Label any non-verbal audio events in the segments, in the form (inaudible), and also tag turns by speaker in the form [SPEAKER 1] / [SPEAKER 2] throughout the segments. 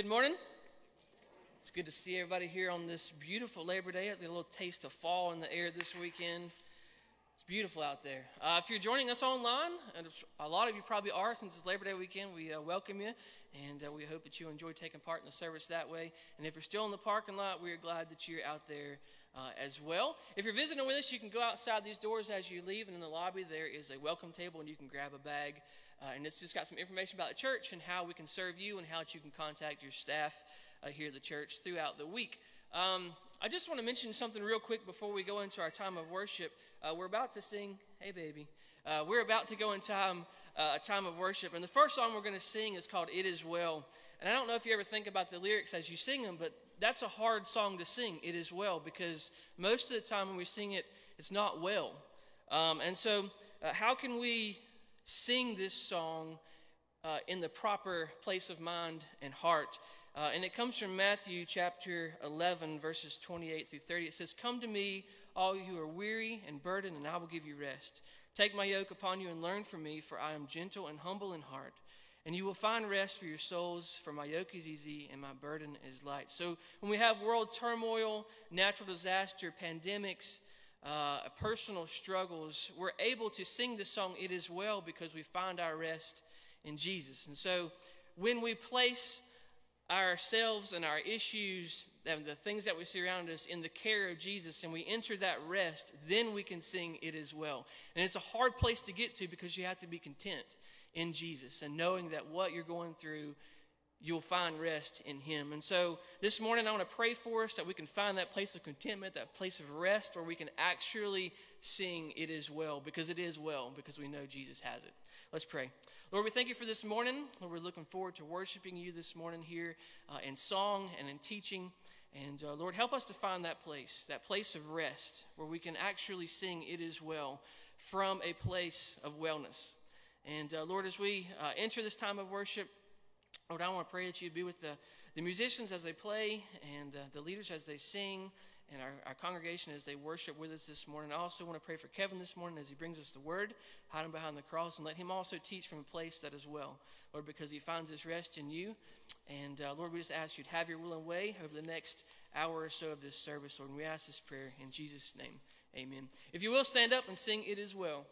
[SPEAKER 1] Good morning. It's good to see everybody here on this beautiful Labor Day. A little taste of fall in the air this weekend. It's beautiful out there. Uh, if you're joining us online, and a lot of you probably are since it's Labor Day weekend, we uh, welcome you and uh, we hope that you enjoy taking part in the service that way. And if you're still in the parking lot, we're glad that you're out there uh, as well. If you're visiting with us, you can go outside these doors as you leave, and in the lobby there is a welcome table, and you can grab a bag uh, and it's just got some information about the church and how we can serve you and how you can contact your staff uh, here at the church throughout the week. Um, I just want to mention something real quick before we go into our time of worship. Uh, we're about to sing, hey baby. Uh, we're about to go into time, uh, a time of worship, and the first song we're going to sing is called "It Is Well." And I don't know if you ever think about the lyrics as you sing them, but that's a hard song to sing. "It Is Well" because most of the time when we sing it, it's not well. Um, and so, uh, how can we sing this song uh, in the proper place of mind and heart. Uh, and it comes from Matthew chapter 11, verses 28 through 30. It says, Come to me, all you who are weary and burdened, and I will give you rest. Take my yoke upon you and learn from me, for I am gentle and humble in heart. And you will find rest for your souls, for my yoke is easy and my burden is light. So, when we have world turmoil, natural disaster, pandemics, uh, personal struggles, we're able to sing the song It Is Well because we find our rest in Jesus. And so when we place ourselves and our issues and the things that we see around us in the care of Jesus and we enter that rest, then we can sing It Is Well. And it's a hard place to get to because you have to be content in Jesus and knowing that what you're going through you'll find rest in Him. And so this morning, I want to pray for us that we can find that place of contentment, that place of rest, where we can actually sing, It is well, because it is well, because we know Jesus has it. Let's pray. Lord, we thank you for this morning. Lord, we're looking forward to worshiping you this morning here uh, in song and in teaching. And uh, Lord, help us to find that place, that place of rest, where we can actually sing, It is well, from a place of wellness. And uh, Lord, as we uh, enter this time of worship, Lord, I want to pray that you'd be with the, the musicians as they play and uh, the leaders as they sing and our, our congregation as they worship with us this morning. I also want to pray for Kevin this morning as he brings us the word, hide him behind the cross, and let him also teach from a place that is well, Lord, because he finds his rest in you. And uh, Lord, we just ask you to have your will and way over the next hour or so of this service, Lord. And we ask this prayer in Jesus' name. Amen. If you will stand up and sing, It Is Well.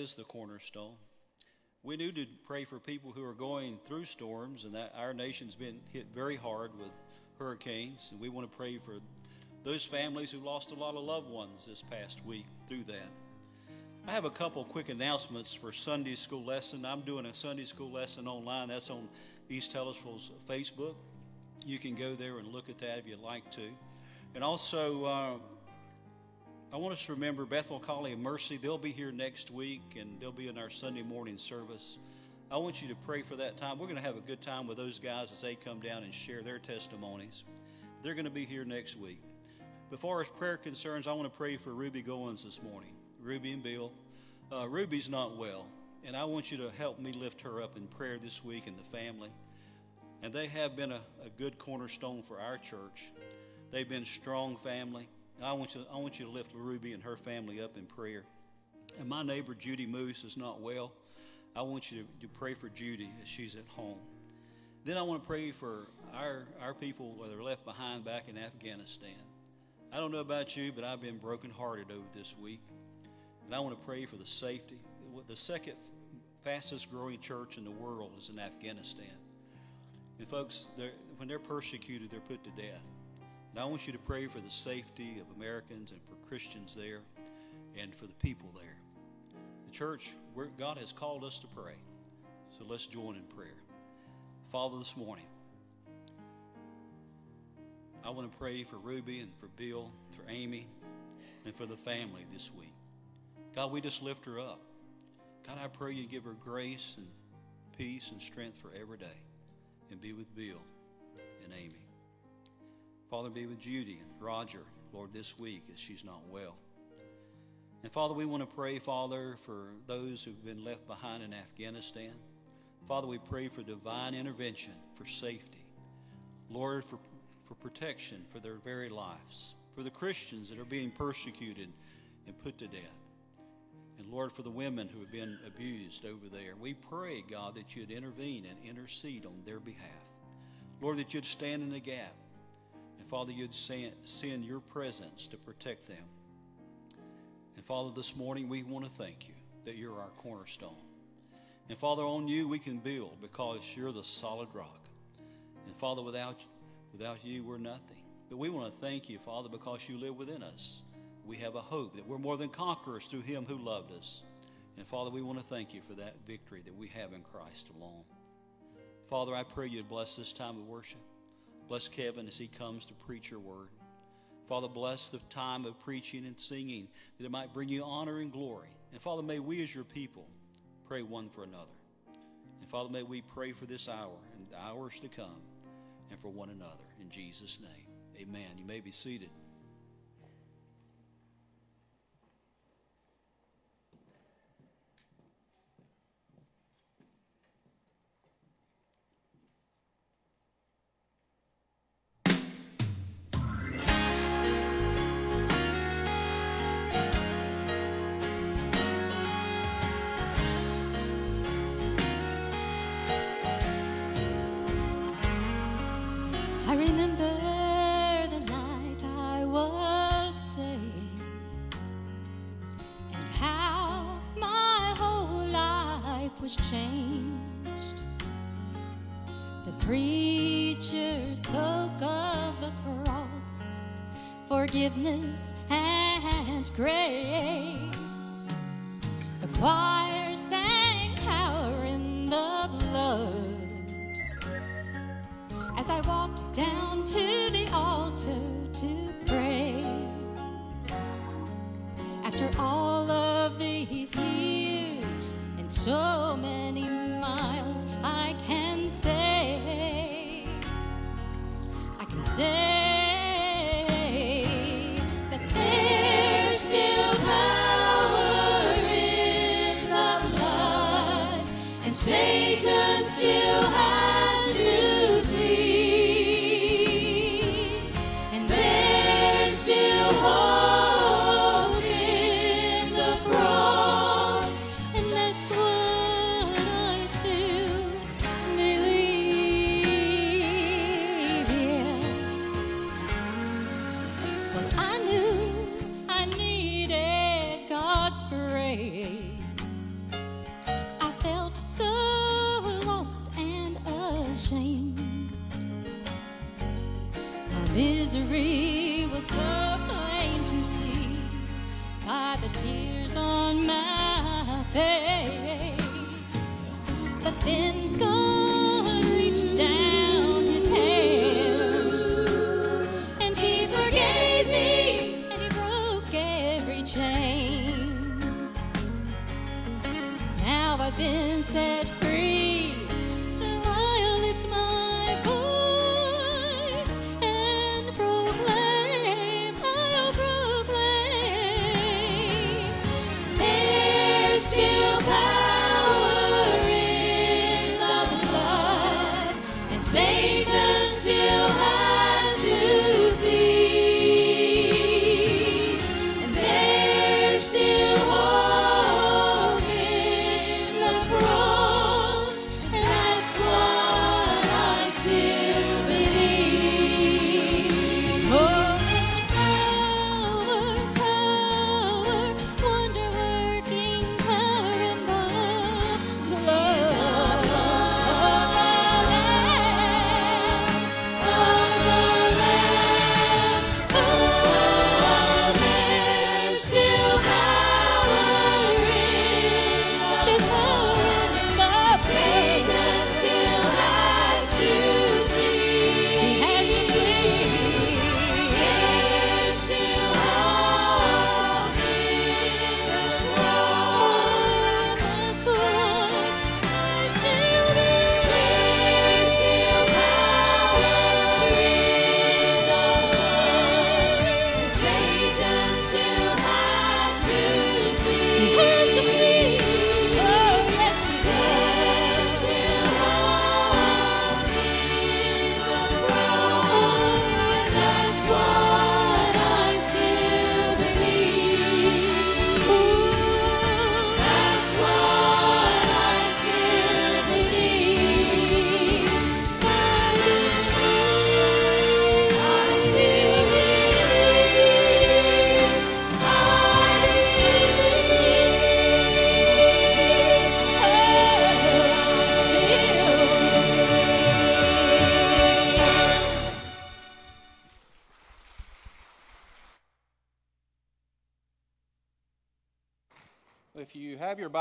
[SPEAKER 2] Is the cornerstone. We need to pray for people who are going through storms, and that our nation's been hit very hard with hurricanes, and we want to pray for those families who lost a lot of loved ones this past week through that. I have a couple quick announcements for Sunday school lesson. I'm doing a Sunday school lesson online. That's on East Taylorsville's Facebook. You can go there and look at that if you'd like to. And also, uh, I want us to remember Bethel Collie of Mercy. They'll be here next week and they'll be in our Sunday morning service. I want you to pray for that time. We're going to have a good time with those guys as they come down and share their testimonies. They're going to be here next week. Before as prayer concerns, I want to pray for Ruby Goins this morning. Ruby and Bill. Uh, Ruby's not well, and I want you to help me lift her up in prayer this week and the family. And they have been a, a good cornerstone for our church. They've been strong family. I want you, I want you to lift Ruby and her family up in prayer. And my neighbor Judy Moose is not well. I want you to, to pray for Judy as she's at home. Then I want to pray for our, our people that are left behind back in Afghanistan. I don't know about you, but I've been brokenhearted over this week. And I want to pray for the safety. The second fastest growing church in the world is in Afghanistan. And folks, they're, when they're persecuted, they're put to death. And I want you to pray for the safety of Americans and for Christians there and for the people there. The church, God has called us to pray. So let's join in prayer. Father, this morning, I want to pray for Ruby and for Bill, for Amy, and for the family this week. God, we just lift her up. God, I pray you give her grace and peace and strength for every day. And be with Bill and Amy. Father, be with Judy and Roger, Lord, this week as she's not well. And Father, we want to pray, Father, for those who've been left behind in Afghanistan. Father, we pray for divine intervention, for safety. Lord, for, for protection for their very lives. For the Christians that are being persecuted and put to death. And Lord, for the women who have been abused over there, we pray, God, that you'd intervene and intercede on their behalf. Lord, that you'd stand in the gap Father, you'd send your presence to protect them. And Father, this morning we want to thank you that you're our cornerstone. And Father, on you we can build because you're the solid rock. And Father, without, without you, we're nothing. But we want to thank you, Father, because you live within us. We have a hope that we're more than conquerors through him who loved us. And Father, we want to thank you for that victory that we have in Christ alone. Father, I pray you'd bless this time of worship. Bless Kevin as he comes to preach your word. Father, bless the time of preaching and singing that it might bring you honor and glory. And Father, may we as your people pray one for another. And Father, may we pray for this hour and the hours to come and for one another. In Jesus' name, amen. You may be seated.
[SPEAKER 3] Forgiveness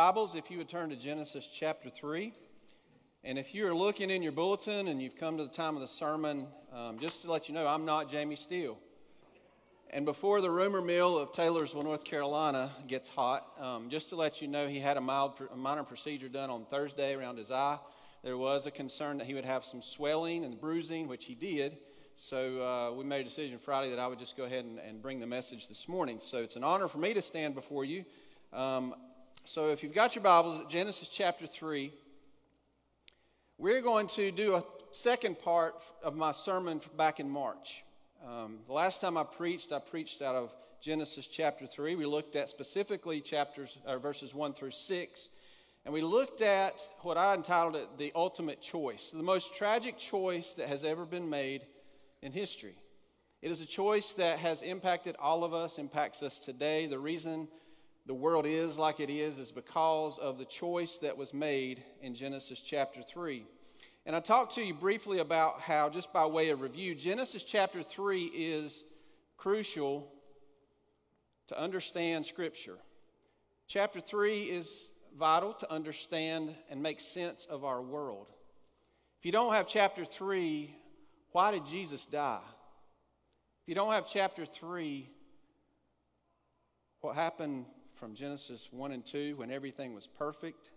[SPEAKER 4] Bibles, if you would turn to Genesis chapter 3. And if you're looking in your bulletin and you've come to the time of the sermon, um, just to let you know, I'm not Jamie Steele. And before the rumor mill of Taylorsville, North Carolina gets hot, um, just to let you know, he had a, mild, a minor procedure done on Thursday around his eye. There was a concern that he would have some swelling and bruising, which he did. So uh, we made a decision Friday that I would just go ahead and, and bring the message this morning. So it's an honor for me to stand before you. Um, so if you've got your Bibles, at Genesis chapter 3, we're going to do a second part of my sermon back in March. Um, the last time I preached, I preached out of Genesis chapter 3. We looked at specifically chapters, or verses 1 through 6. And we looked at what I entitled it the ultimate choice, the most tragic choice that has ever been made in history. It is a choice that has impacted all of us, impacts us today. The reason the world is like it is is because of the choice that was made in Genesis chapter 3. And I talked to you briefly about how, just by way of review, Genesis chapter 3 is crucial to understand Scripture. Chapter 3 is vital to understand and make sense of our world. If you don't have chapter 3, why did Jesus die? If you don't have chapter 3, what happened from Genesis 1 and 2 when everything was perfect?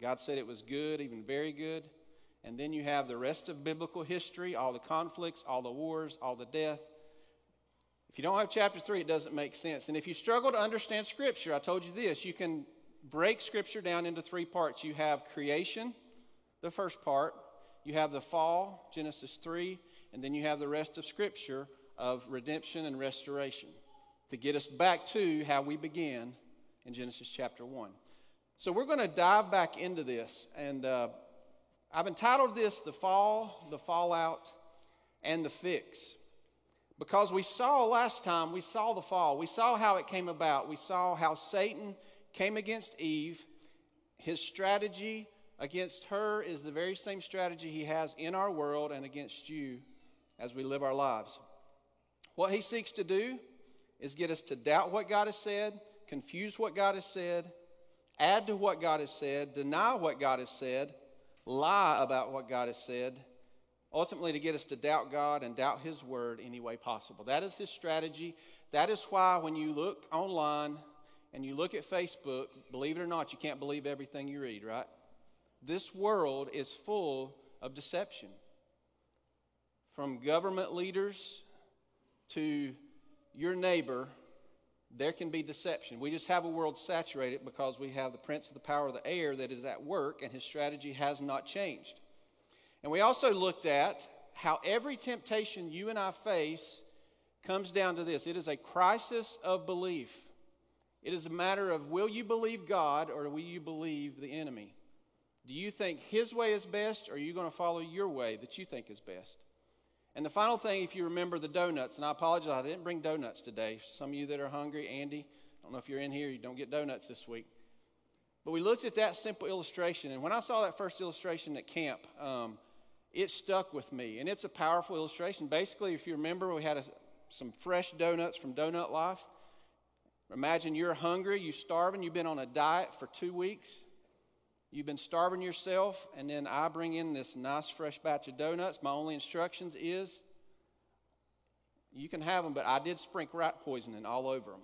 [SPEAKER 4] God said it was good, even very good. And then you have the rest of biblical history, all the conflicts, all the wars, all the death. If you don't have chapter 3, it doesn't make sense. And if you struggle to understand Scripture, I told you this you can break Scripture down into three parts. You have creation, the first part, you have the fall, Genesis 3, and then you have the rest of Scripture of redemption and restoration to get us back to how we began in Genesis chapter 1. So we're going to dive back into this. And uh, I've entitled this The Fall, the Fallout, and the Fix. Because we saw last time, we saw the fall. We saw how it came about. We saw how Satan came against Eve, his strategy against her is the very same strategy he has in our world and against you as we live our lives. What he seeks to do is get us to doubt what God has said, confuse what God has said, add to what God has said, deny what God has said, lie about what God has said, ultimately to get us to doubt God and doubt His word any way possible. That is his strategy. That is why when you look online and you look at Facebook, believe it or not, you can't believe everything you read, right? This world is full of deception. From government leaders to your neighbor, there can be deception. We just have a world saturated because we have the prince of the power of the air that is at work and his strategy has not changed. And we also looked at how every temptation you and I face comes down to this it is a crisis of belief. It is a matter of will you believe God or will you believe the enemy? Do you think his way is best or are you going to follow your way that you think is best? And the final thing, if you remember the donuts, and I apologize, I didn't bring donuts today. Some of you that are hungry, Andy, I don't know if you're in here, you don't get donuts this week. But we looked at that simple illustration, and when I saw that first illustration at camp, um, it stuck with me. And it's a powerful illustration. Basically, if you remember, we had a, some fresh donuts from Donut Life. Imagine you're hungry, you're starving, you've been on a diet for two weeks. You've been starving yourself, and then I bring in this nice fresh batch of donuts. My only instructions is you can have them, but I did sprinkle rat poisoning all over them.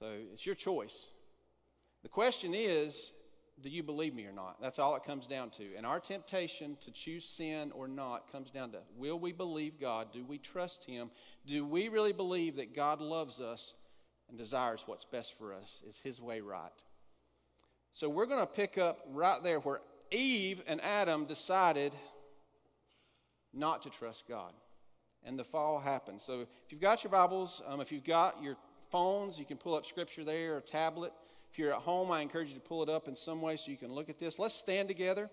[SPEAKER 4] So it's your choice. The question is do you believe me or not? That's all it comes down to. And our temptation to choose sin or not comes down to will we believe God? Do we trust Him? Do we really believe that God loves us and desires what's best for us? Is His way right? So we're going to pick up right there where Eve and Adam decided not to trust God. And the fall happened. So if you've got your Bibles, um, if you've got your phones, you can pull up scripture there or tablet. If you're at home, I encourage you to pull it up in some way so you can look at this. Let's stand together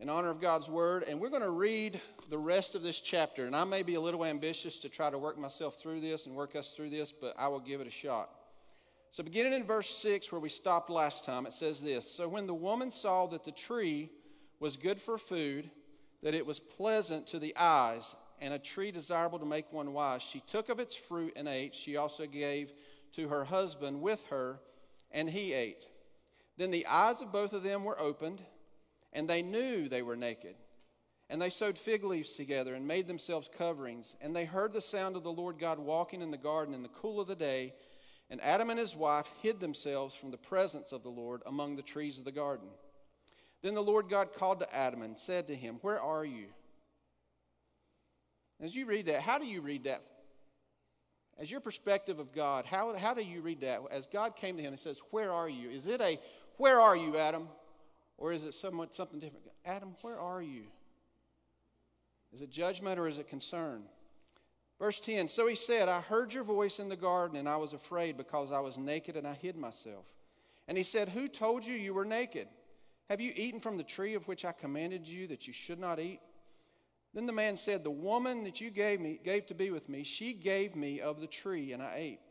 [SPEAKER 4] in honor of God's word, and we're going to read the rest of this chapter. And I may be a little ambitious to try to work myself through this and work us through this, but I will give it a shot. So, beginning in verse 6, where we stopped last time, it says this So, when the woman saw that the tree was good for food, that it was pleasant to the eyes, and a tree desirable to make one wise, she took of its fruit and ate. She also gave to her husband with her, and he ate. Then the eyes of both of them were opened, and they knew they were naked. And they sewed fig leaves together and made themselves coverings. And they heard the sound of the Lord God walking in the garden in the cool of the day. And Adam and his wife hid themselves from the presence of the Lord among the trees of the garden. Then the Lord God called to Adam and said to him, Where are you? As you read that, how do you read that? As your perspective of God, how, how do you read that? As God came to him and says, Where are you? Is it a, Where are you, Adam? Or is it somewhat, something different? Adam, where are you? Is it judgment or is it concern? Verse 10 So he said, I heard your voice in the garden, and I was afraid because I was naked and I hid myself. And he said, Who told you you were naked? Have you eaten from the tree of which I commanded you that you should not eat? Then the man said, The woman that you gave me gave to be with me, she gave me of the tree, and I ate.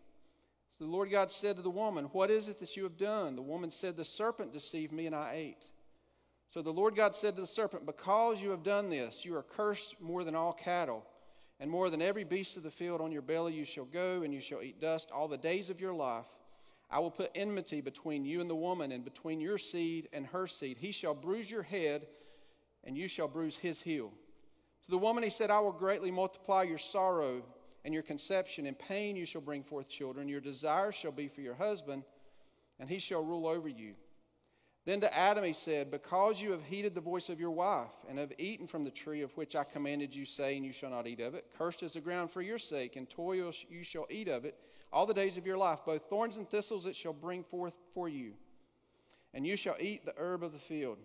[SPEAKER 4] So the Lord God said to the woman, What is it that you have done? The woman said, The serpent deceived me, and I ate. So the Lord God said to the serpent, Because you have done this, you are cursed more than all cattle, and more than every beast of the field on your belly you shall go, and you shall eat dust all the days of your life. I will put enmity between you and the woman, and between your seed and her seed. He shall bruise your head, and you shall bruise his heel. To the woman he said, I will greatly multiply your sorrow and your conception. In pain you shall bring forth children. Your desire shall be for your husband, and he shall rule over you. Then to Adam he said, Because you have heeded the voice of your wife, and have eaten from the tree of which I commanded you, saying, You shall not eat of it. Cursed is the ground for your sake, and toil you shall eat of it all the days of your life. Both thorns and thistles it shall bring forth for you. And you shall eat the herb of the field.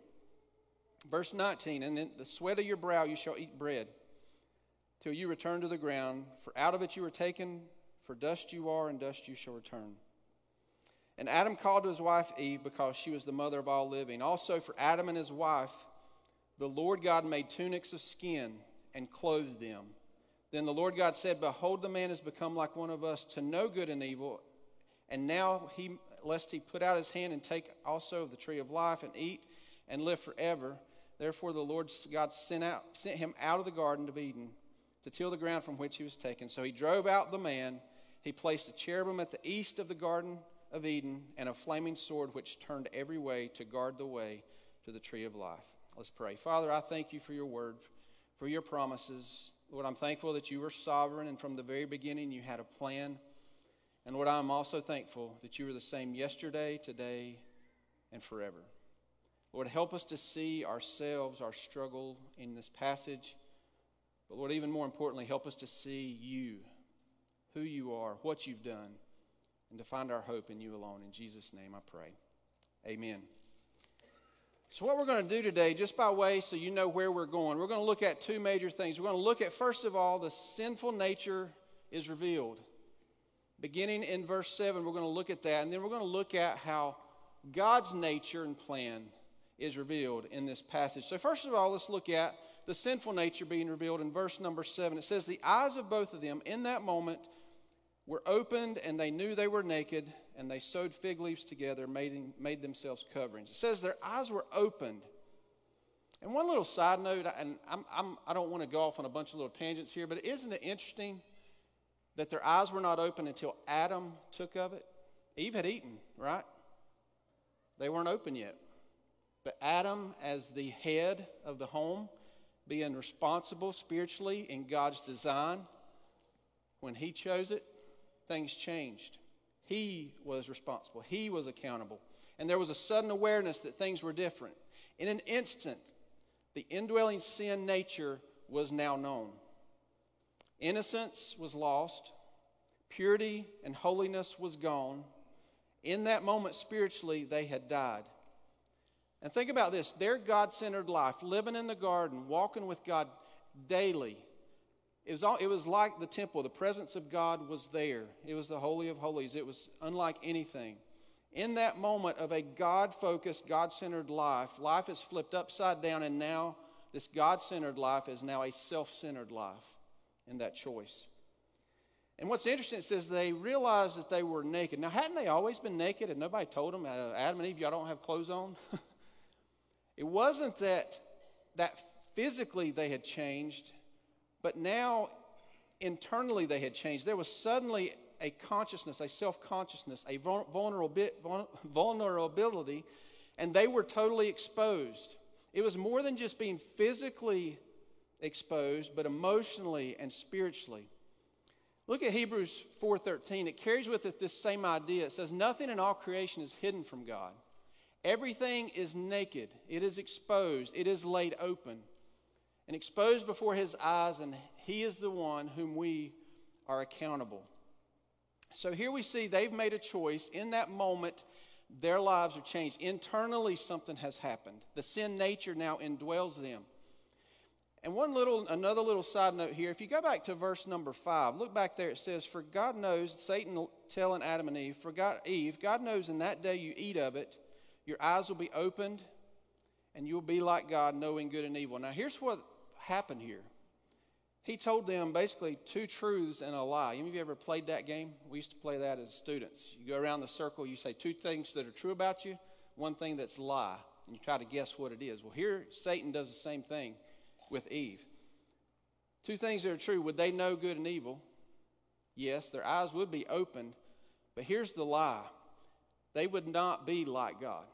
[SPEAKER 4] Verse 19, and in the sweat of your brow you shall eat bread till you return to the ground, for out of it you were taken, for dust you are, and dust you shall return. And Adam called his wife Eve because she was the mother of all living. Also, for Adam and his wife, the Lord God made tunics of skin and clothed them. Then the Lord God said, Behold, the man has become like one of us to know good and evil. And now he lest he put out his hand and take also of the tree of life and eat and live forever. Therefore, the Lord God sent, out, sent him out of the Garden of Eden to till the ground from which he was taken. So he drove out the man. He placed a cherubim at the east of the Garden of Eden and a flaming sword which turned every way to guard the way to the tree of life. Let's pray. Father, I thank you for your word, for your promises. Lord, I'm thankful that you were sovereign and from the very beginning you had a plan. And Lord, I'm also thankful that you are the same yesterday, today, and forever. Lord, help us to see ourselves, our struggle in this passage. But Lord, even more importantly, help us to see you, who you are, what you've done, and to find our hope in you alone. In Jesus' name I pray. Amen. So, what we're going to do today, just by way so you know where we're going, we're going to look at two major things. We're going to look at, first of all, the sinful nature is revealed. Beginning in verse 7, we're going to look at that, and then we're going to look at how God's nature and plan is revealed in this passage. So, first of all, let's look at the sinful nature being revealed in verse number 7. It says, The eyes of both of them in that moment were opened, and they knew they were naked, and they sewed fig leaves together, made, made themselves coverings. It says their eyes were opened. And one little side note, and I'm, I'm, I do not want to go off on a bunch of little tangents here, but isn't it interesting that their eyes were not open until Adam took of it? Eve had eaten, right? They weren't open yet. But Adam, as the head of the home, being responsible spiritually in God's design, when he chose it, things changed. He was responsible, he was accountable. And there was a sudden awareness that things were different. In an instant, the indwelling sin nature was now known. Innocence was lost, purity and holiness was gone. In that moment, spiritually, they had died. And think about this their God centered life, living in the garden, walking with God daily, it was, all, it was like the temple. The presence of God was there. It was the Holy of Holies. It was unlike anything. In that moment of a God focused, God centered life, life is flipped upside down, and now this God centered life is now a self centered life in that choice. And what's interesting, it says they realized that they were naked. Now, hadn't they always been naked and nobody told them, uh, Adam and Eve, y'all don't have clothes on? (laughs) it wasn't that, that physically they had changed, but now, internally, they had changed. There was suddenly a consciousness, a self consciousness, a vulnerability, and they were totally exposed. It was more than just being physically exposed, but emotionally and spiritually. Look at Hebrews 4:13. It carries with it this same idea. It says nothing in all creation is hidden from God. Everything is naked. It is exposed. It is laid open and exposed before his eyes, and he is the one whom we are accountable. So here we see they've made a choice. In that moment, their lives are changed. Internally, something has happened. The sin nature now indwells them. And one little, another little side note here. If you go back to verse number five, look back there. It says, "For God knows," Satan telling Adam and Eve, "For God, Eve, God knows in that day you eat of it, your eyes will be opened, and you'll be like God, knowing good and evil." Now, here's what happened here. He told them basically two truths and a lie. Any of you ever played that game? We used to play that as students. You go around the circle, you say two things that are true about you, one thing that's a lie, and you try to guess what it is. Well, here Satan does the same thing with Eve. Two things that are true. Would they know good and evil? Yes, their eyes would be opened. But here's the lie they would not be like God.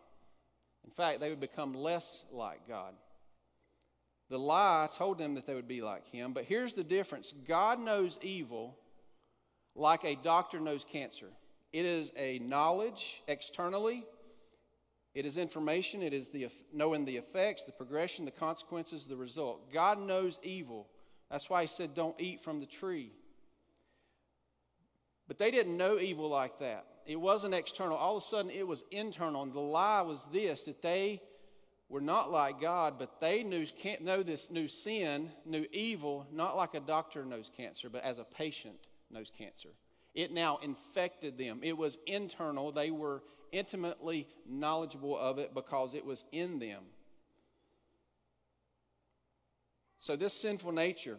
[SPEAKER 4] In fact, they would become less like God. The lie told them that they would be like him. But here's the difference God knows evil like a doctor knows cancer. It is a knowledge externally, it is information, it is the, knowing the effects, the progression, the consequences, the result. God knows evil. That's why he said, Don't eat from the tree. But they didn't know evil like that. It wasn't external. All of a sudden, it was internal. And the lie was this that they were not like God, but they knew, can't know this new sin, new evil, not like a doctor knows cancer, but as a patient knows cancer. It now infected them. It was internal. They were intimately knowledgeable of it because it was in them. So, this sinful nature,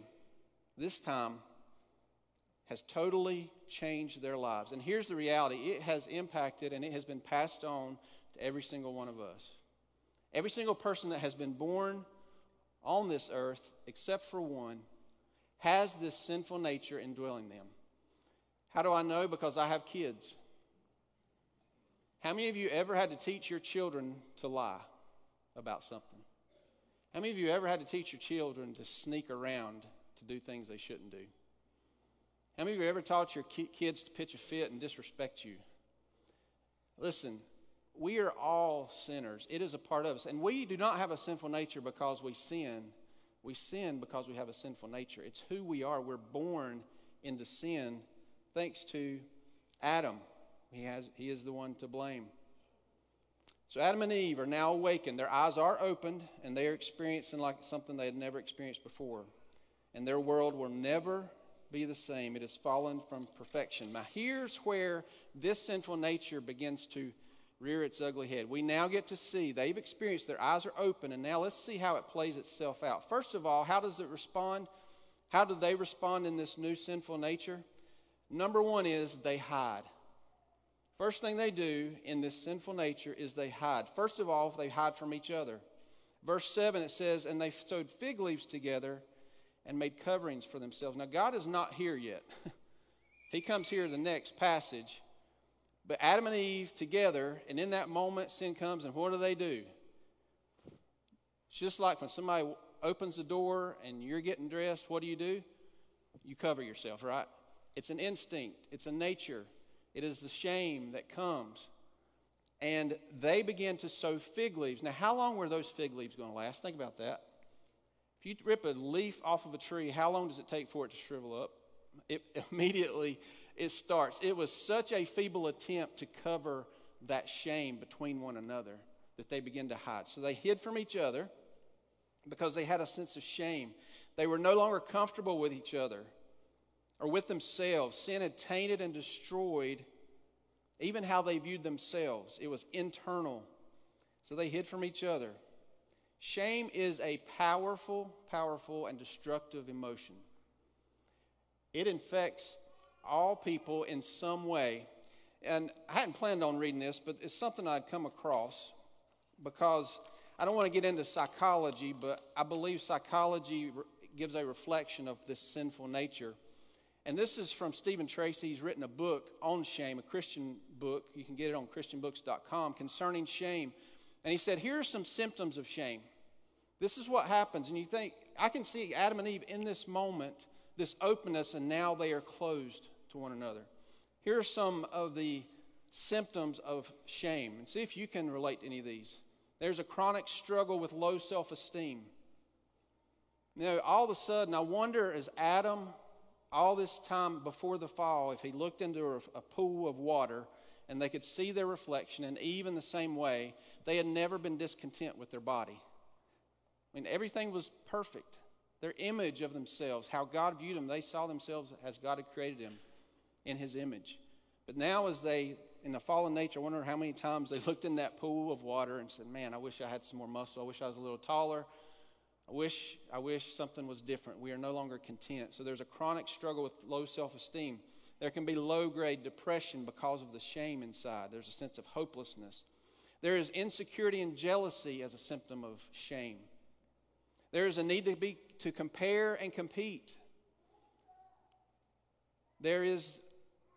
[SPEAKER 4] this time, has totally changed their lives. And here's the reality it has impacted and it has been passed on to every single one of us. Every single person that has been born on this earth, except for one, has this sinful nature indwelling them. How do I know? Because I have kids. How many of you ever had to teach your children to lie about something? How many of you ever had to teach your children to sneak around to do things they shouldn't do? How many of you ever taught your ki- kids to pitch a fit and disrespect you? Listen, we are all sinners. It is a part of us. And we do not have a sinful nature because we sin. We sin because we have a sinful nature. It's who we are. We're born into sin thanks to Adam. He, has, he is the one to blame. So Adam and Eve are now awakened. Their eyes are opened, and they are experiencing like something they had never experienced before. And their world will never be the same. It has fallen from perfection. Now, here's where this sinful nature begins to rear its ugly head. We now get to see they've experienced, their eyes are open, and now let's see how it plays itself out. First of all, how does it respond? How do they respond in this new sinful nature? Number one is they hide. First thing they do in this sinful nature is they hide. First of all, they hide from each other. Verse 7, it says, And they sewed fig leaves together and made coverings for themselves. Now, God is not here yet. (laughs) he comes here in the next passage. But Adam and Eve together, and in that moment, sin comes, and what do they do? It's just like when somebody opens the door and you're getting dressed, what do you do? You cover yourself, right? It's an instinct, it's a nature, it is the shame that comes. And they begin to sew fig leaves. Now, how long were those fig leaves going to last? Think about that. If you rip a leaf off of a tree, how long does it take for it to shrivel up? It (laughs) immediately it starts. It was such a feeble attempt to cover that shame between one another that they began to hide. So they hid from each other because they had a sense of shame. They were no longer comfortable with each other or with themselves. Sin had tainted and destroyed even how they viewed themselves. It was internal. So they hid from each other. Shame is a powerful, powerful, and destructive emotion. It infects all people in some way. And I hadn't planned on reading this, but it's something I'd come across because I don't want to get into psychology, but I believe psychology gives a reflection of this sinful nature. And this is from Steven Tracy. He's written a book on shame, a Christian book. You can get it on ChristianBooks.com concerning shame. And he said, Here are some symptoms of shame. This is what happens. And you think, I can see Adam and Eve in this moment, this openness, and now they are closed to one another. Here are some of the symptoms of shame, and see if you can relate to any of these. There's a chronic struggle with low self esteem. Know, all of a sudden, I wonder as Adam, all this time before the fall, if he looked into a, a pool of water and they could see their reflection, and Eve in the same way, they had never been discontent with their body. I mean, everything was perfect. Their image of themselves, how God viewed them, they saw themselves as God had created them in his image. But now, as they, in the fallen nature, I wonder how many times they (laughs) looked in that pool of water and said, Man, I wish I had some more muscle. I wish I was a little taller. I wish, I wish something was different. We are no longer content. So there's a chronic struggle with low self esteem. There can be low grade depression because of the shame inside. There's a sense of hopelessness. There is insecurity and jealousy as a symptom of shame. There is a need to be to compare and compete. There is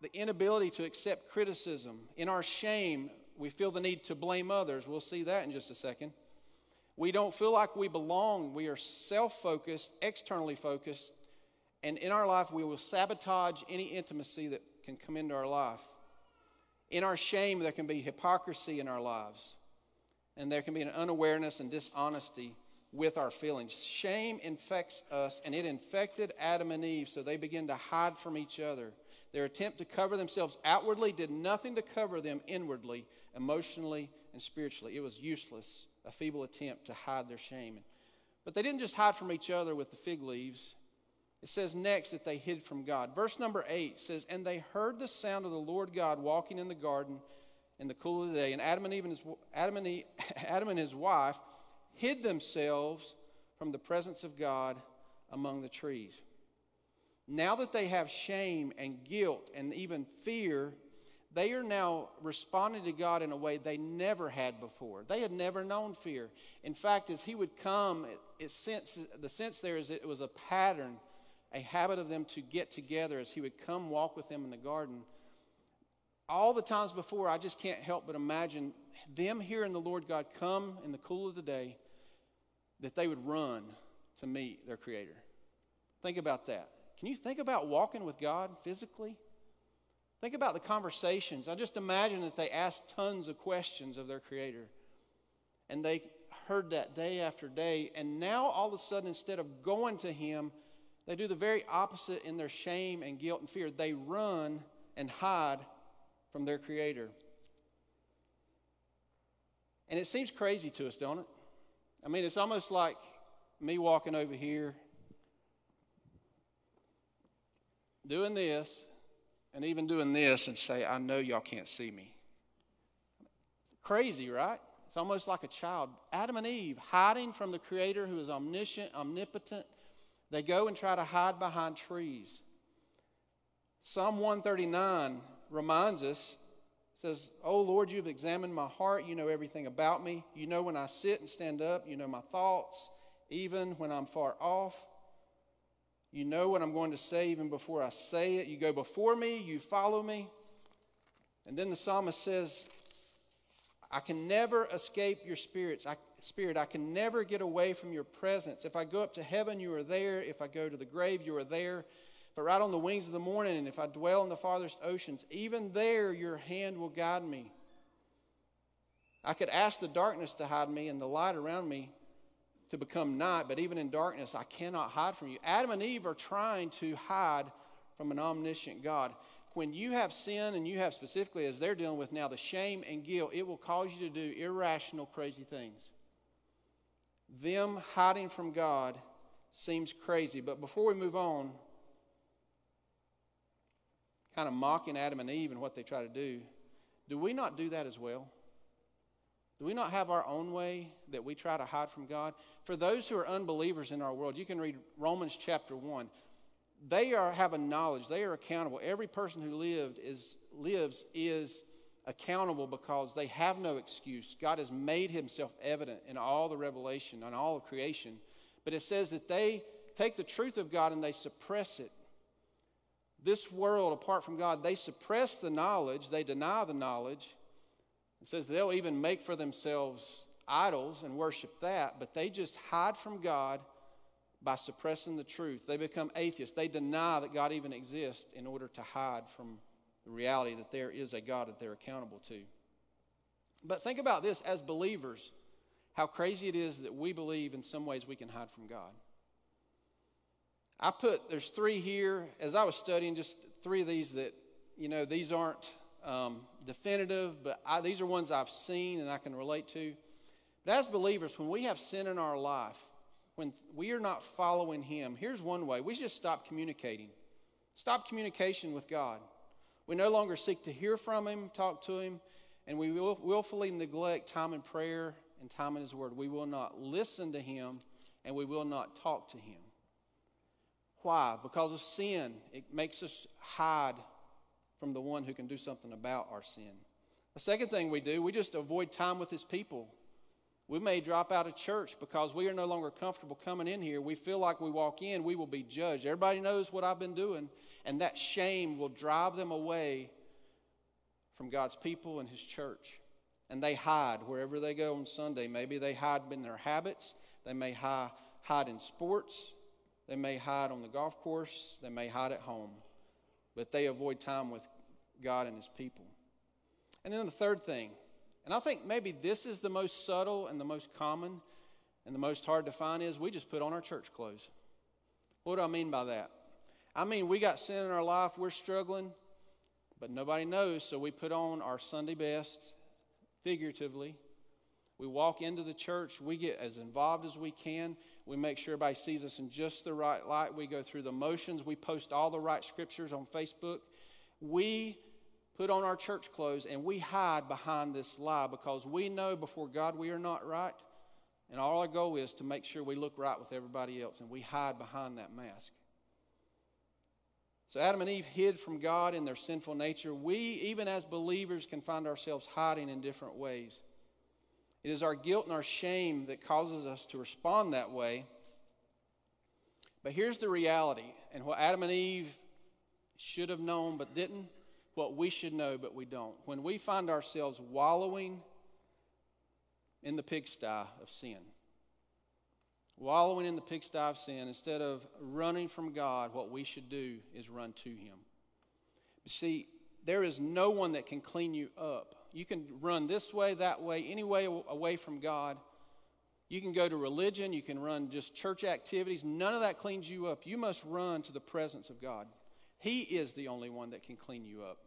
[SPEAKER 4] the inability to accept criticism. In our shame, we feel the need to blame others. We'll see that in just a second. We don't feel like we belong. We are self focused, externally focused, and in our life, we will sabotage any intimacy that can come into our life. In our shame, there can be hypocrisy in our lives, and there can be an unawareness and dishonesty with our feelings. Shame infects us, and it infected Adam and Eve, so they begin to hide from each other. Their attempt to cover themselves outwardly did nothing to cover them inwardly, emotionally, and spiritually. It was useless, a feeble attempt to hide their shame. But they didn't just hide from each other with the fig leaves. It says next that they hid from God. Verse number 8 says, And they heard the sound of the Lord God walking in the garden in the cool of the day. And Adam and, Eve and his, Adam and, Eve, (laughs) Adam and his wife hid themselves from the presence of God among the trees. Now that they have shame and guilt and even fear, they are now responding to God in a way they never had before. They had never known fear. In fact, as He would come, it, it sense, the sense there is it was a pattern, a habit of them to get together as He would come walk with them in the garden. All the times before, I just can't help but imagine them hearing the Lord God come in the cool of the day, that they would run to meet their Creator. Think about that. Can you think about walking with God physically? Think about the conversations. I just imagine that they asked tons of questions of their Creator. And they heard that day after day. And now, all of a sudden, instead of going to Him, they do the very opposite in their shame and guilt and fear. They run and hide from their Creator. And it seems crazy to us, don't it? I mean, it's almost like me walking over here, doing this, and even doing this and say, I know y'all can't see me. Crazy, right? It's almost like a child. Adam and Eve hiding from the Creator who is omniscient, omnipotent. They go and try to hide behind trees. Psalm 139 reminds us says, Oh Lord, you've examined my heart. You know everything about me. You know when I sit and stand up. You know my thoughts, even when I'm far off. You know what I'm going to say even before I say it. You go before me, you follow me. And then the psalmist says, I can never escape your spirits. I, spirit. I can never get away from your presence. If I go up to heaven, you are there. If I go to the grave, you are there. If I ride on the wings of the morning, and if I dwell in the farthest oceans, even there your hand will guide me. I could ask the darkness to hide me and the light around me to become night, but even in darkness, I cannot hide from you. Adam and Eve are trying to hide from an omniscient God. When you have sin, and you have specifically, as they're dealing with now, the shame and guilt, it will cause you to do irrational, crazy things. Them hiding from God seems crazy. But before we move on, kind of mocking Adam and Eve and what they try to do, do we not do that as well? Do we not have our own way that we try to hide from God? For those who are unbelievers in our world, you can read Romans chapter 1. They are have a knowledge, they are accountable. Every person who lived is lives is accountable because they have no excuse. God has made himself evident in all the revelation, and all of creation. But it says that they take the truth of God and they suppress it. This world, apart from God, they suppress the knowledge, they deny the knowledge. It says they'll even make for themselves idols and worship that, but they just hide from God by suppressing the truth. They become atheists. They deny that God even exists in order to hide from the reality that there is a God that they're accountable to. But think about this as believers, how crazy it is that we believe in some ways we can hide from God. I put, there's three here. As I was studying, just three of these that, you know, these aren't um, definitive, but I, these are ones I've seen and I can relate to. But as believers, when we have sin in our life, when we are not following Him, here's one way we just stop communicating. Stop communication with God. We no longer seek to hear from Him, talk to Him, and we will willfully neglect time in prayer and time in His Word. We will not listen to Him and we will not talk to Him. Why? Because of sin. It makes us hide from the one who can do something about our sin. The second thing we do, we just avoid time with His people. We may drop out of church because we are no longer comfortable coming in here. We feel like we walk in, we will be judged. Everybody knows what I've been doing, and that shame will drive them away from God's people and His church. And they hide wherever they go on Sunday. Maybe they hide in their habits, they may hide in sports, they may hide on the golf course, they may hide at home, but they avoid time with God and His people. And then the third thing, and I think maybe this is the most subtle and the most common and the most hard to find is we just put on our church clothes. What do I mean by that? I mean, we got sin in our life, we're struggling, but nobody knows, so we put on our Sunday best, figuratively. We walk into the church, we get as involved as we can. We make sure everybody sees us in just the right light. We go through the motions. We post all the right scriptures on Facebook. We put on our church clothes and we hide behind this lie because we know before God we are not right. And all our goal is to make sure we look right with everybody else and we hide behind that mask. So Adam and Eve hid from God in their sinful nature. We, even as believers, can find ourselves hiding in different ways. It is our guilt and our shame that causes us to respond that way. But here's the reality, and what Adam and Eve should have known but didn't, what we should know but we don't. When we find ourselves wallowing in the pigsty of sin, wallowing in the pigsty of sin, instead of running from God, what we should do is run to Him. You see, there is no one that can clean you up. You can run this way, that way, any way away from God. You can go to religion, you can run just church activities. None of that cleans you up. You must run to the presence of God. He is the only one that can clean you up.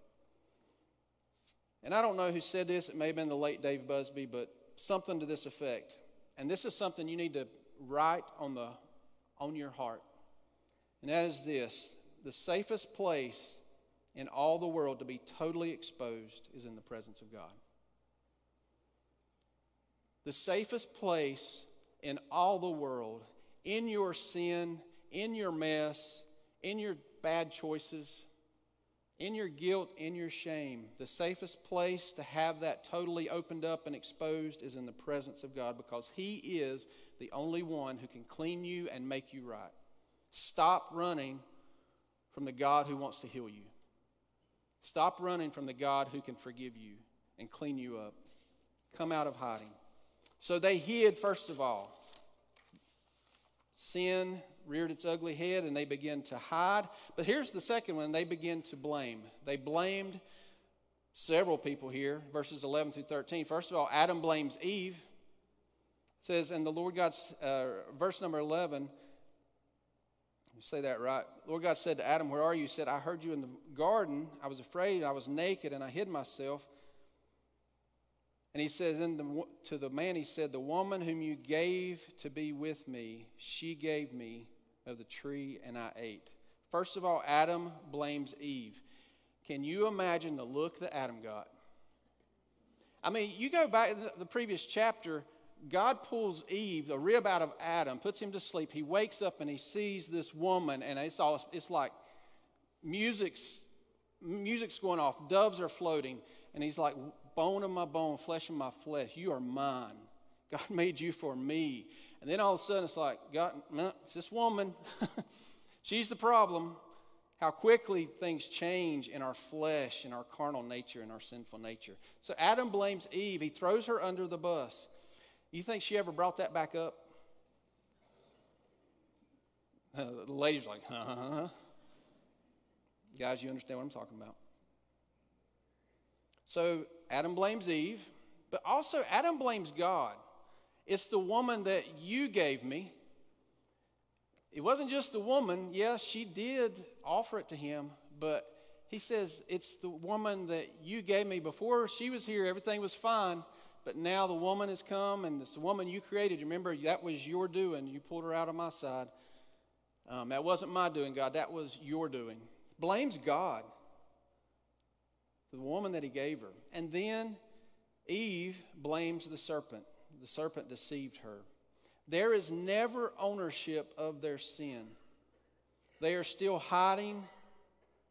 [SPEAKER 4] And I don't know who said this, it may have been the late Dave Busby, but something to this effect. And this is something you need to write on, the, on your heart. And that is this the safest place in all the world to be totally exposed is in the presence of God. The safest place in all the world, in your sin, in your mess, in your bad choices, in your guilt, in your shame, the safest place to have that totally opened up and exposed is in the presence of God because He is the only one who can clean you and make you right. Stop running from the God who wants to heal you. Stop running from the God who can forgive you and clean you up. Come out of hiding. So they hid, first of all. Sin reared its ugly head and they began to hide. But here's the second one they begin to blame. They blamed several people here, verses 11 through 13. First of all, Adam blames Eve. It says, and the Lord God, uh, verse number 11, say that right. Lord God said to Adam, Where are you? He said, I heard you in the garden. I was afraid. I was naked and I hid myself. And he says the, to the man, He said, The woman whom you gave to be with me, she gave me of the tree and I ate. First of all, Adam blames Eve. Can you imagine the look that Adam got? I mean, you go back to the previous chapter, God pulls Eve, the rib out of Adam, puts him to sleep. He wakes up and he sees this woman, and it's all it's like music's music's going off, doves are floating, and he's like, bone of my bone, flesh of my flesh, you are mine. God (laughs) made you for me. And then all of a sudden it's like, God, it's this woman. (laughs) She's the problem. How quickly things change in our flesh, in our carnal nature, in our sinful nature. So Adam blames Eve. He throws her under the bus. You think she ever brought that back up? (laughs) The lady's like, huh? Guys, you understand what I'm talking about. So Adam blames Eve, but also Adam blames God. It's the woman that you gave me. It wasn't just the woman. Yes, she did offer it to him, but he says, It's the woman that you gave me. Before she was here, everything was fine. But now the woman has come, and the woman you created. Remember, that was your doing. You pulled her out of my side. Um, that wasn't my doing, God. That was your doing. Blames God the woman that he gave her. And then Eve blames the serpent. The serpent deceived her. There is never ownership of their sin. They are still hiding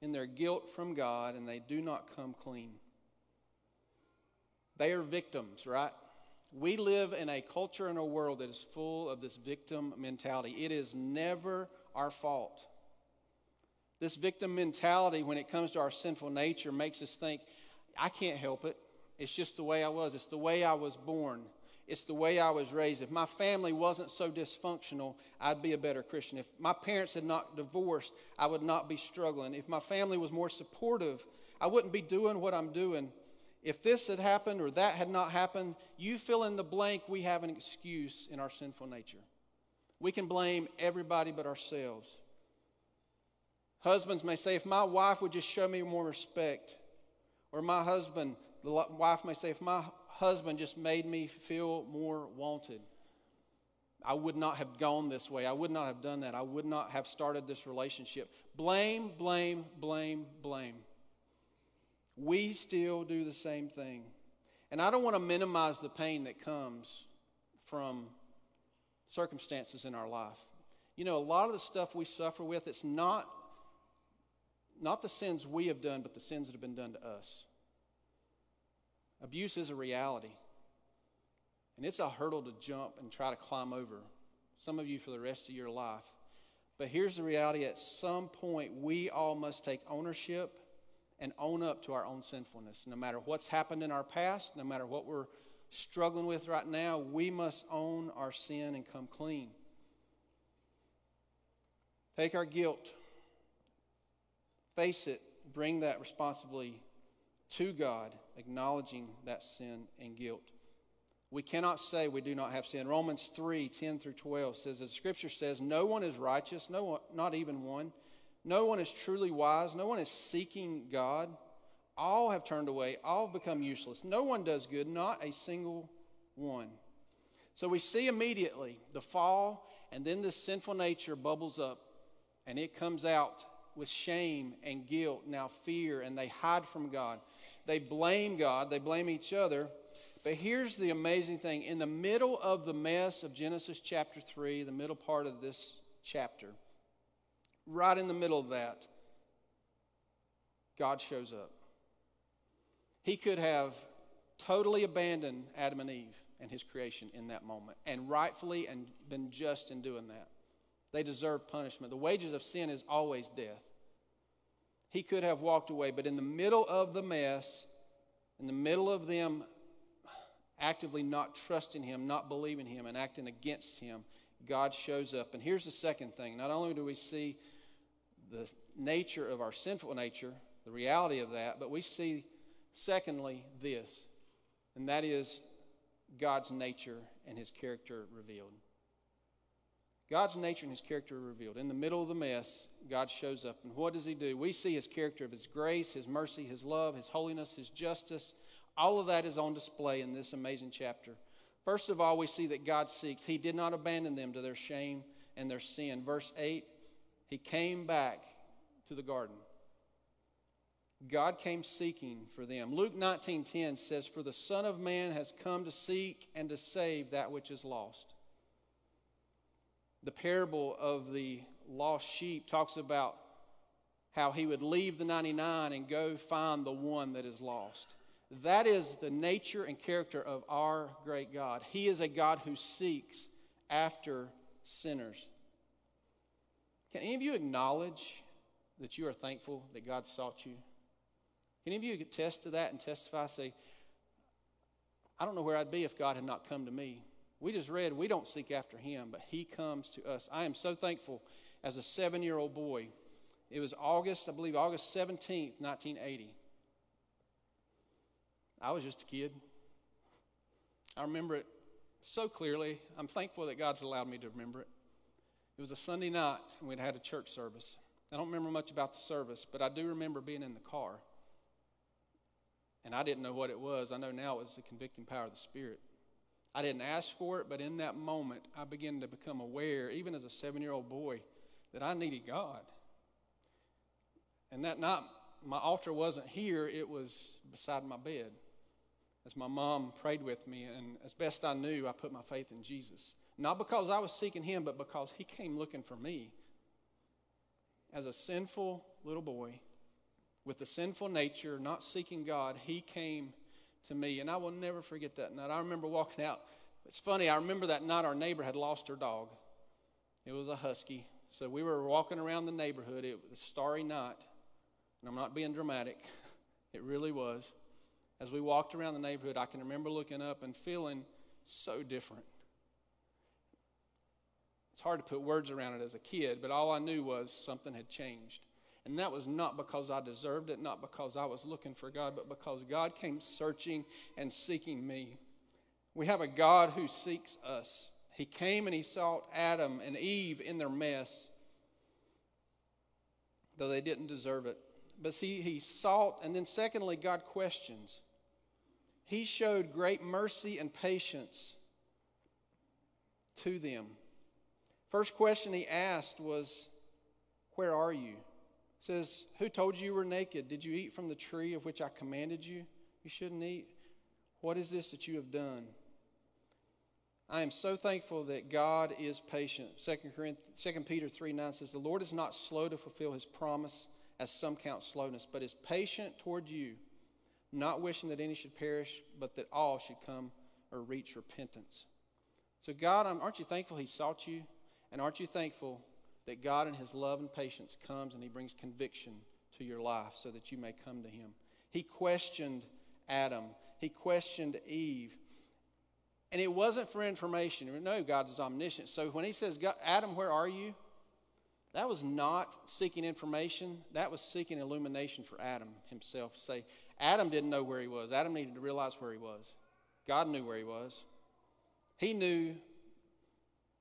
[SPEAKER 4] in their guilt from God, and they do not come clean. They are victims, right? We live in a culture and a world that is full of this victim mentality. It is never our fault. This victim mentality, when it comes to our sinful nature, makes us think, I can't help it. It's just the way I was. It's the way I was born. It's the way I was raised. If my family wasn't so dysfunctional, I'd be a better Christian. If my parents had not divorced, I would not be struggling. If my family was more supportive, I wouldn't be doing what I'm doing. If this had happened or that had not happened, you fill in the blank, we have an excuse in our sinful nature. We can blame everybody but ourselves. Husbands may say, if my wife would just show me more respect, or my husband, the wife may say, if my husband just made me feel more wanted, I would not have gone this way. I would not have done that. I would not have started this relationship. Blame, blame, blame, blame we still do the same thing. And I don't want to minimize the pain that comes from circumstances in our life. You know, a lot of the stuff we suffer with, it's not not the sins we have done, but the sins that have been done to us. Abuse is a reality, and it's a hurdle to jump and try to climb over. Some of you for the rest of your life. But here's the reality at some point, we all must take ownership and own up to our own sinfulness. No matter what's happened in our past, no matter what we're struggling with right now, we must own our sin and come clean. Take our guilt, face it, bring that responsibly to God, acknowledging that sin and guilt. We cannot say we do not have sin. Romans 3 10 through 12 says, as Scripture says, no one is righteous, no one, not even one. No one is truly wise, no one is seeking God. All have turned away, all have become useless. No one does good, not a single one. So we see immediately the fall, and then this sinful nature bubbles up, and it comes out with shame and guilt, now fear, and they hide from God. They blame God, they blame each other. But here's the amazing thing in the middle of the mess of Genesis chapter 3, the middle part of this chapter, right in the middle of that, God shows up. He could have totally abandoned Adam and Eve and his creation in that moment, and rightfully and been just in doing that. They deserve punishment. The wages of sin is always death. He could have walked away, but in the middle of the mess, in the middle of them actively not trusting him, not believing him, and acting against him, God shows up. And here's the second thing not only do we see the nature of our sinful nature, the reality of that, but we see, secondly, this, and that is God's nature and his character revealed. God's nature and his character revealed. In the middle of the mess, God shows up. And what does he do? We see his character of his grace, his mercy, his love, his holiness, his justice. All of that is on display in this amazing chapter. First of all, we see that God seeks. He did not abandon them to their shame and their sin. Verse 8, he came back to the garden. God came seeking for them. Luke 19:10 says, "For the Son of Man has come to seek and to save that which is lost." The parable of the lost sheep talks about how he would leave the 99 and go find the one that is lost. That is the nature and character of our great God. He is a God who seeks after sinners. Can any of you acknowledge that you are thankful that God sought you? Can any of you attest to that and testify, say, I don't know where I'd be if God had not come to me. We just read, we don't seek after him, but he comes to us. I am so thankful as a seven year old boy. It was August, I believe, August 17th, 1980. I was just a kid. I remember it so clearly. I'm thankful that God's allowed me to remember it. It was a Sunday night, and we'd had a church service. I don't remember much about the service, but I do remember being in the car. And I didn't know what it was. I know now it was the convicting power of the Spirit. I didn't ask for it, but in that moment, I began to become aware, even as a seven year old boy, that I needed God. And that night, my altar wasn't here, it was beside my bed. As my mom prayed with me, and as best I knew, I put my faith in Jesus. Not because I was seeking Him, but because He came looking for me. As a sinful little boy, with a sinful nature, not seeking God, He came to me. And I will never forget that night. I remember walking out. It's funny, I remember that night our neighbor had lost her dog. It was a husky. So we were walking around the neighborhood. It was a starry night. And I'm not being dramatic, (laughs) it really was. As we walked around the neighborhood, I can remember looking up and feeling so different. It's hard to put words around it as a kid, but all I knew was something had changed. And that was not because I deserved it, not because I was looking for God, but because God came searching and seeking me. We have a God who seeks us. He came and he sought Adam and Eve in their mess, though they didn't deserve it. But see, he sought, and then secondly, God questions. He showed great mercy and patience to them. First question he asked was, Where are you? says, Who told you you were naked? Did you eat from the tree of which I commanded you? You shouldn't eat. What is this that you have done? I am so thankful that God is patient. 2, Peter 3 9 says, The Lord is not slow to fulfill his promise, as some count slowness, but is patient toward you, not wishing that any should perish, but that all should come or reach repentance. So, God, aren't you thankful He sought you? And aren't you thankful that God, in His love and patience, comes and He brings conviction to your life so that you may come to Him? He questioned Adam, He questioned Eve. And it wasn't for information. No, God is omniscient. So when He says, Adam, where are you? That was not seeking information. That was seeking illumination for Adam himself. Say, Adam didn't know where he was. Adam needed to realize where he was. God knew where he was. He knew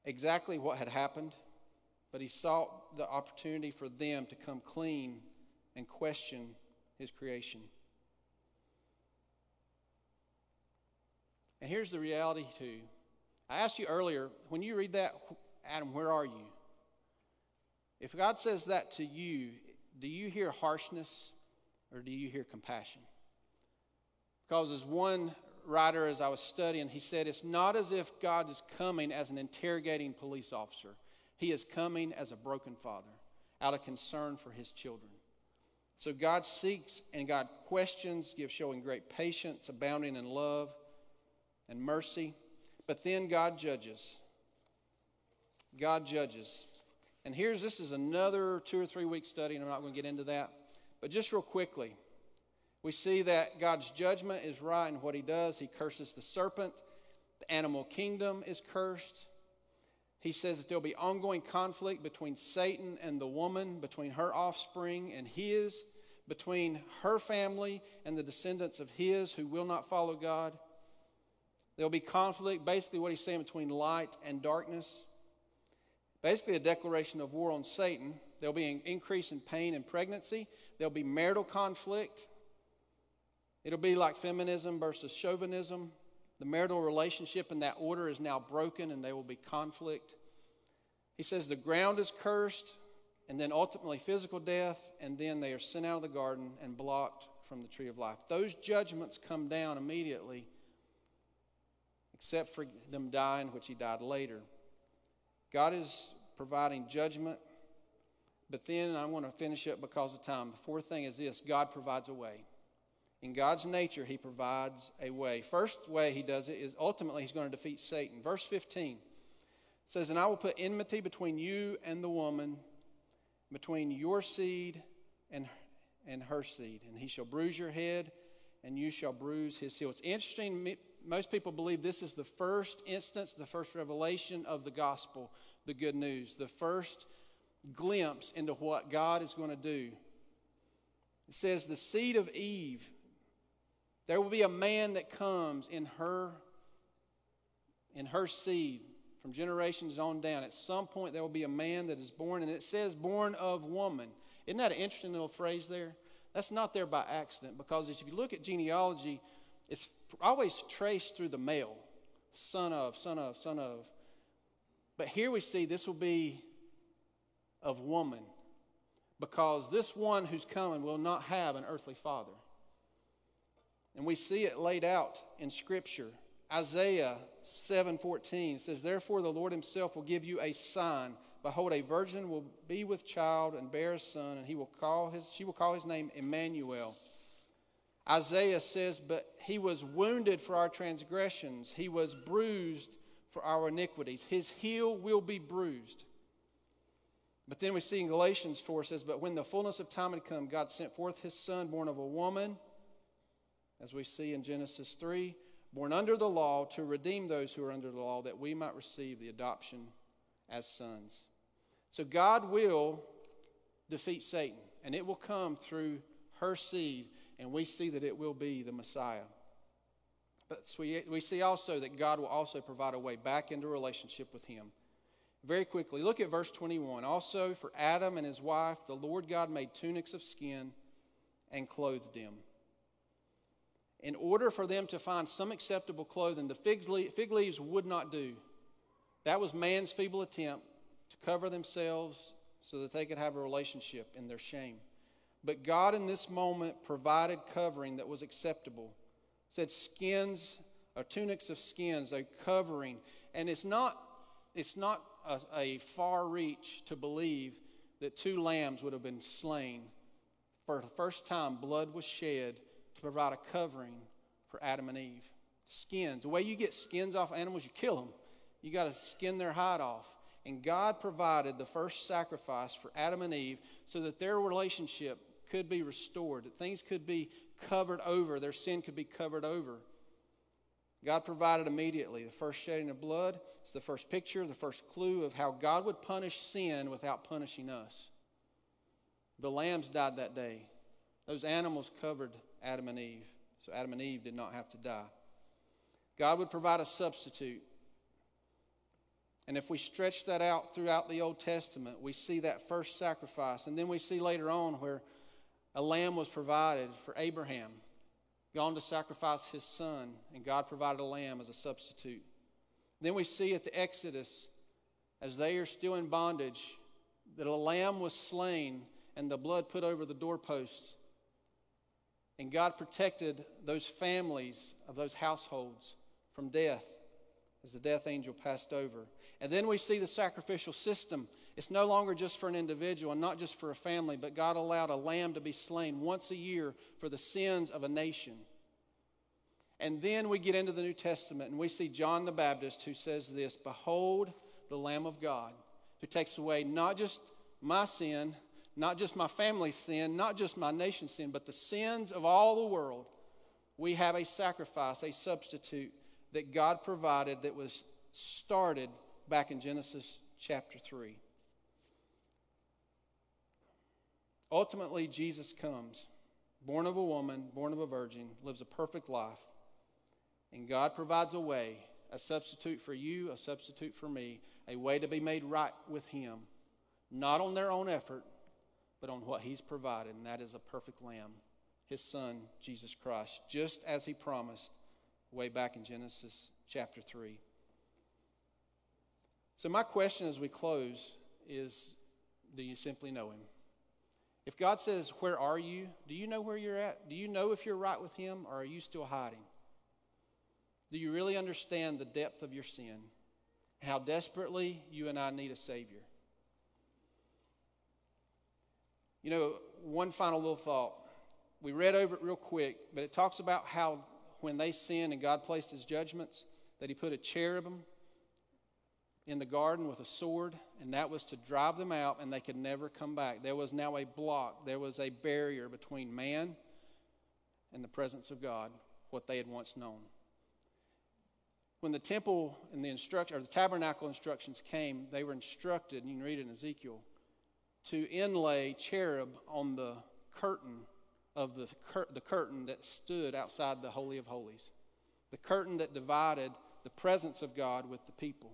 [SPEAKER 4] exactly what had happened, but he sought the opportunity for them to come clean and question his creation. And here's the reality, too. I asked you earlier, when you read that, Adam, where are you? If God says that to you, do you hear harshness or do you hear compassion? Because as one writer, as I was studying, he said, it's not as if God is coming as an interrogating police officer. He is coming as a broken father out of concern for his children. So God seeks and God questions, gives showing great patience, abounding in love and mercy. But then God judges. God judges. And here's this is another two or three week study, and I'm not going to get into that. But just real quickly, we see that God's judgment is right in what he does. He curses the serpent, the animal kingdom is cursed. He says that there'll be ongoing conflict between Satan and the woman, between her offspring and his, between her family and the descendants of his who will not follow God. There'll be conflict, basically, what he's saying between light and darkness. Basically, a declaration of war on Satan. There'll be an increase in pain and pregnancy. There'll be marital conflict. It'll be like feminism versus chauvinism. The marital relationship in that order is now broken and there will be conflict. He says the ground is cursed, and then ultimately physical death, and then they are sent out of the garden and blocked from the tree of life. Those judgments come down immediately, except for them dying, which he died later. God is providing judgment, but then I want to finish up because of time. The fourth thing is this God provides a way. In God's nature, He provides a way. First way He does it is ultimately He's going to defeat Satan. Verse 15 says, And I will put enmity between you and the woman, between your seed and, and her seed. And he shall bruise your head, and you shall bruise his heel. It's interesting. Most people believe this is the first instance, the first revelation of the gospel, the good news, the first glimpse into what God is going to do. It says, The seed of Eve there will be a man that comes in her in her seed from generations on down. At some point there will be a man that is born and it says born of woman. Isn't that an interesting little phrase there? That's not there by accident because if you look at genealogy, it's always traced through the male. Son of, son of, son of. But here we see this will be of woman because this one who's coming will not have an earthly father. And we see it laid out in Scripture. Isaiah 7:14 says, "Therefore the Lord himself will give you a sign. Behold, a virgin will be with child and bear a son, and he will call his, she will call his name Emmanuel." Isaiah says, But he was wounded for our transgressions, he was bruised for our iniquities. His heel will be bruised. But then we see in Galatians 4 says, But when the fullness of time had come, God sent forth his son, born of a woman as we see in Genesis 3, born under the law to redeem those who are under the law, that we might receive the adoption as sons. So God will defeat Satan, and it will come through her seed, and we see that it will be the Messiah. But we, we see also that God will also provide a way back into relationship with him. Very quickly, look at verse 21. Also, for Adam and his wife, the Lord God made tunics of skin and clothed them in order for them to find some acceptable clothing, the fig, fig leaves would not do. That was man's feeble attempt to cover themselves so that they could have a relationship in their shame. But God, in this moment, provided covering that was acceptable. said skins, or tunics of skins, a covering. And it's not, it's not a, a far reach to believe that two lambs would have been slain for the first time, blood was shed to provide a covering for Adam and Eve. Skins. The way you get skins off animals, you kill them. You got to skin their hide off. And God provided the first sacrifice for Adam and Eve so that their relationship could be restored, that things could be covered over, their sin could be covered over. God provided immediately. The first shedding of blood It's the first picture, the first clue of how God would punish sin without punishing us. The lambs died that day. Those animals covered Adam and Eve, so Adam and Eve did not have to die. God would provide a substitute. And if we stretch that out throughout the Old Testament, we see that first sacrifice. And then we see later on where a lamb was provided for Abraham, gone to sacrifice his son, and God provided a lamb as a substitute. Then we see at the Exodus, as they are still in bondage, that a lamb was slain and the blood put over the doorposts. And God protected those families of those households from death as the death angel passed over. And then we see the sacrificial system. It's no longer just for an individual and not just for a family, but God allowed a lamb to be slain once a year for the sins of a nation. And then we get into the New Testament and we see John the Baptist who says this Behold the Lamb of God who takes away not just my sin, not just my family's sin, not just my nation's sin, but the sins of all the world. We have a sacrifice, a substitute that God provided that was started back in Genesis chapter 3. Ultimately, Jesus comes, born of a woman, born of a virgin, lives a perfect life, and God provides a way, a substitute for you, a substitute for me, a way to be made right with Him, not on their own effort, but on what He's provided, and that is a perfect lamb, His Son, Jesus Christ, just as He promised way back in Genesis chapter 3. So, my question as we close is do you simply know Him? If God says, Where are you? Do you know where you're at? Do you know if you're right with Him, or are you still hiding? Do you really understand the depth of your sin? How desperately you and I need a Savior? You know, one final little thought. We read over it real quick, but it talks about how when they sinned and God placed his judgments, that he put a cherubim in the garden with a sword, and that was to drive them out, and they could never come back. There was now a block, there was a barrier between man and the presence of God, what they had once known. When the temple and the instruction, or the tabernacle instructions came, they were instructed, and you can read it in Ezekiel, to inlay cherub on the curtain of the, cur- the curtain that stood outside the Holy of Holies, the curtain that divided the presence of God with the people.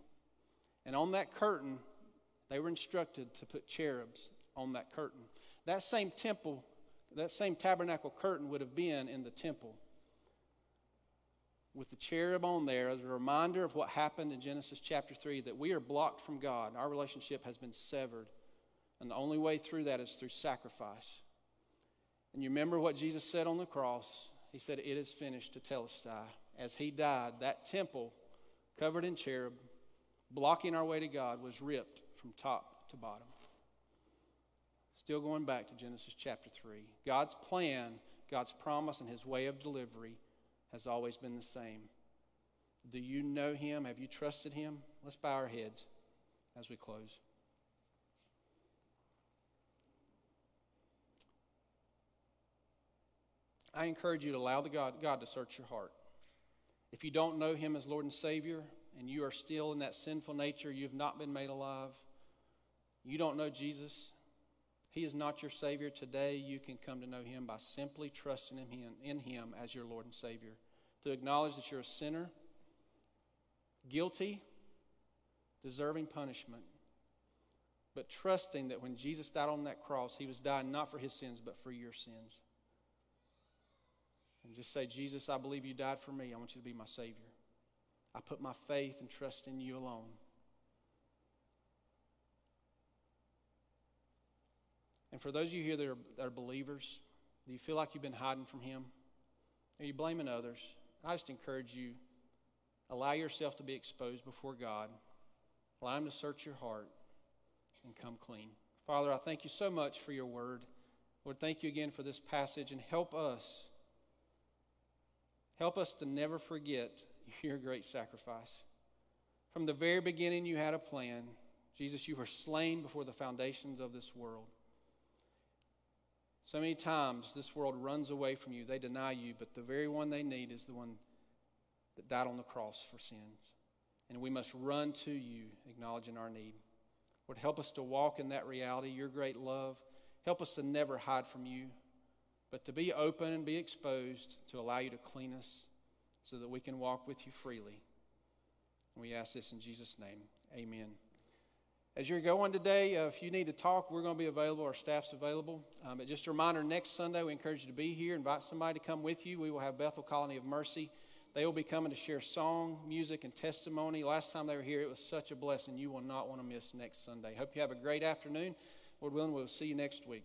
[SPEAKER 4] And on that curtain, they were instructed to put cherubs on that curtain. That same temple, that same tabernacle curtain would have been in the temple with the cherub on there as a reminder of what happened in Genesis chapter 3 that we are blocked from God. Our relationship has been severed. And the only way through that is through sacrifice. And you remember what Jesus said on the cross? He said, It is finished Tetelestai. As he died, that temple covered in cherub, blocking our way to God, was ripped from top to bottom. Still going back to Genesis chapter 3. God's plan, God's promise, and his way of delivery has always been the same. Do you know him? Have you trusted him? Let's bow our heads as we close. I encourage you to allow the God, God to search your heart. If you don't know Him as Lord and Savior, and you are still in that sinful nature, you've not been made alive, you don't know Jesus, He is not your Savior today, you can come to know Him by simply trusting in Him, in him as your Lord and Savior. To acknowledge that you're a sinner, guilty, deserving punishment, but trusting that when Jesus died on that cross, He was dying not for His sins, but for your sins. And just say, Jesus, I believe you died for me. I want you to be my Savior. I put my faith and trust in you alone. And for those of you here that are, that are believers, do you feel like you've been hiding from Him? Are you blaming others? I just encourage you allow yourself to be exposed before God, allow Him to search your heart and come clean. Father, I thank you so much for your word. Lord, thank you again for this passage and help us. Help us to never forget (laughs) your great sacrifice. From the very beginning, you had a plan. Jesus, you were slain before the foundations of this world. So many times, this world runs away from you. They deny you, but the very one they need is the one that died on the cross for sins. And we must run to you, acknowledging our need. Lord, help us to walk in that reality, your great love. Help us to never hide from you, but to be open and be exposed to allow you to clean us so that we can walk with you freely. And we ask this in Jesus' name. Amen. As you're going today, uh, if you need to talk, we're going to be available. Our staff's available. Um, but just a reminder next Sunday, we encourage you to be here. Invite somebody to come with you. We will have Bethel Colony of Mercy. They will be coming to share song, music, and testimony. Last time they were here, it was such a blessing. You will not want to miss next Sunday. Hope you have a great afternoon. Lord willing, we'll see you next week.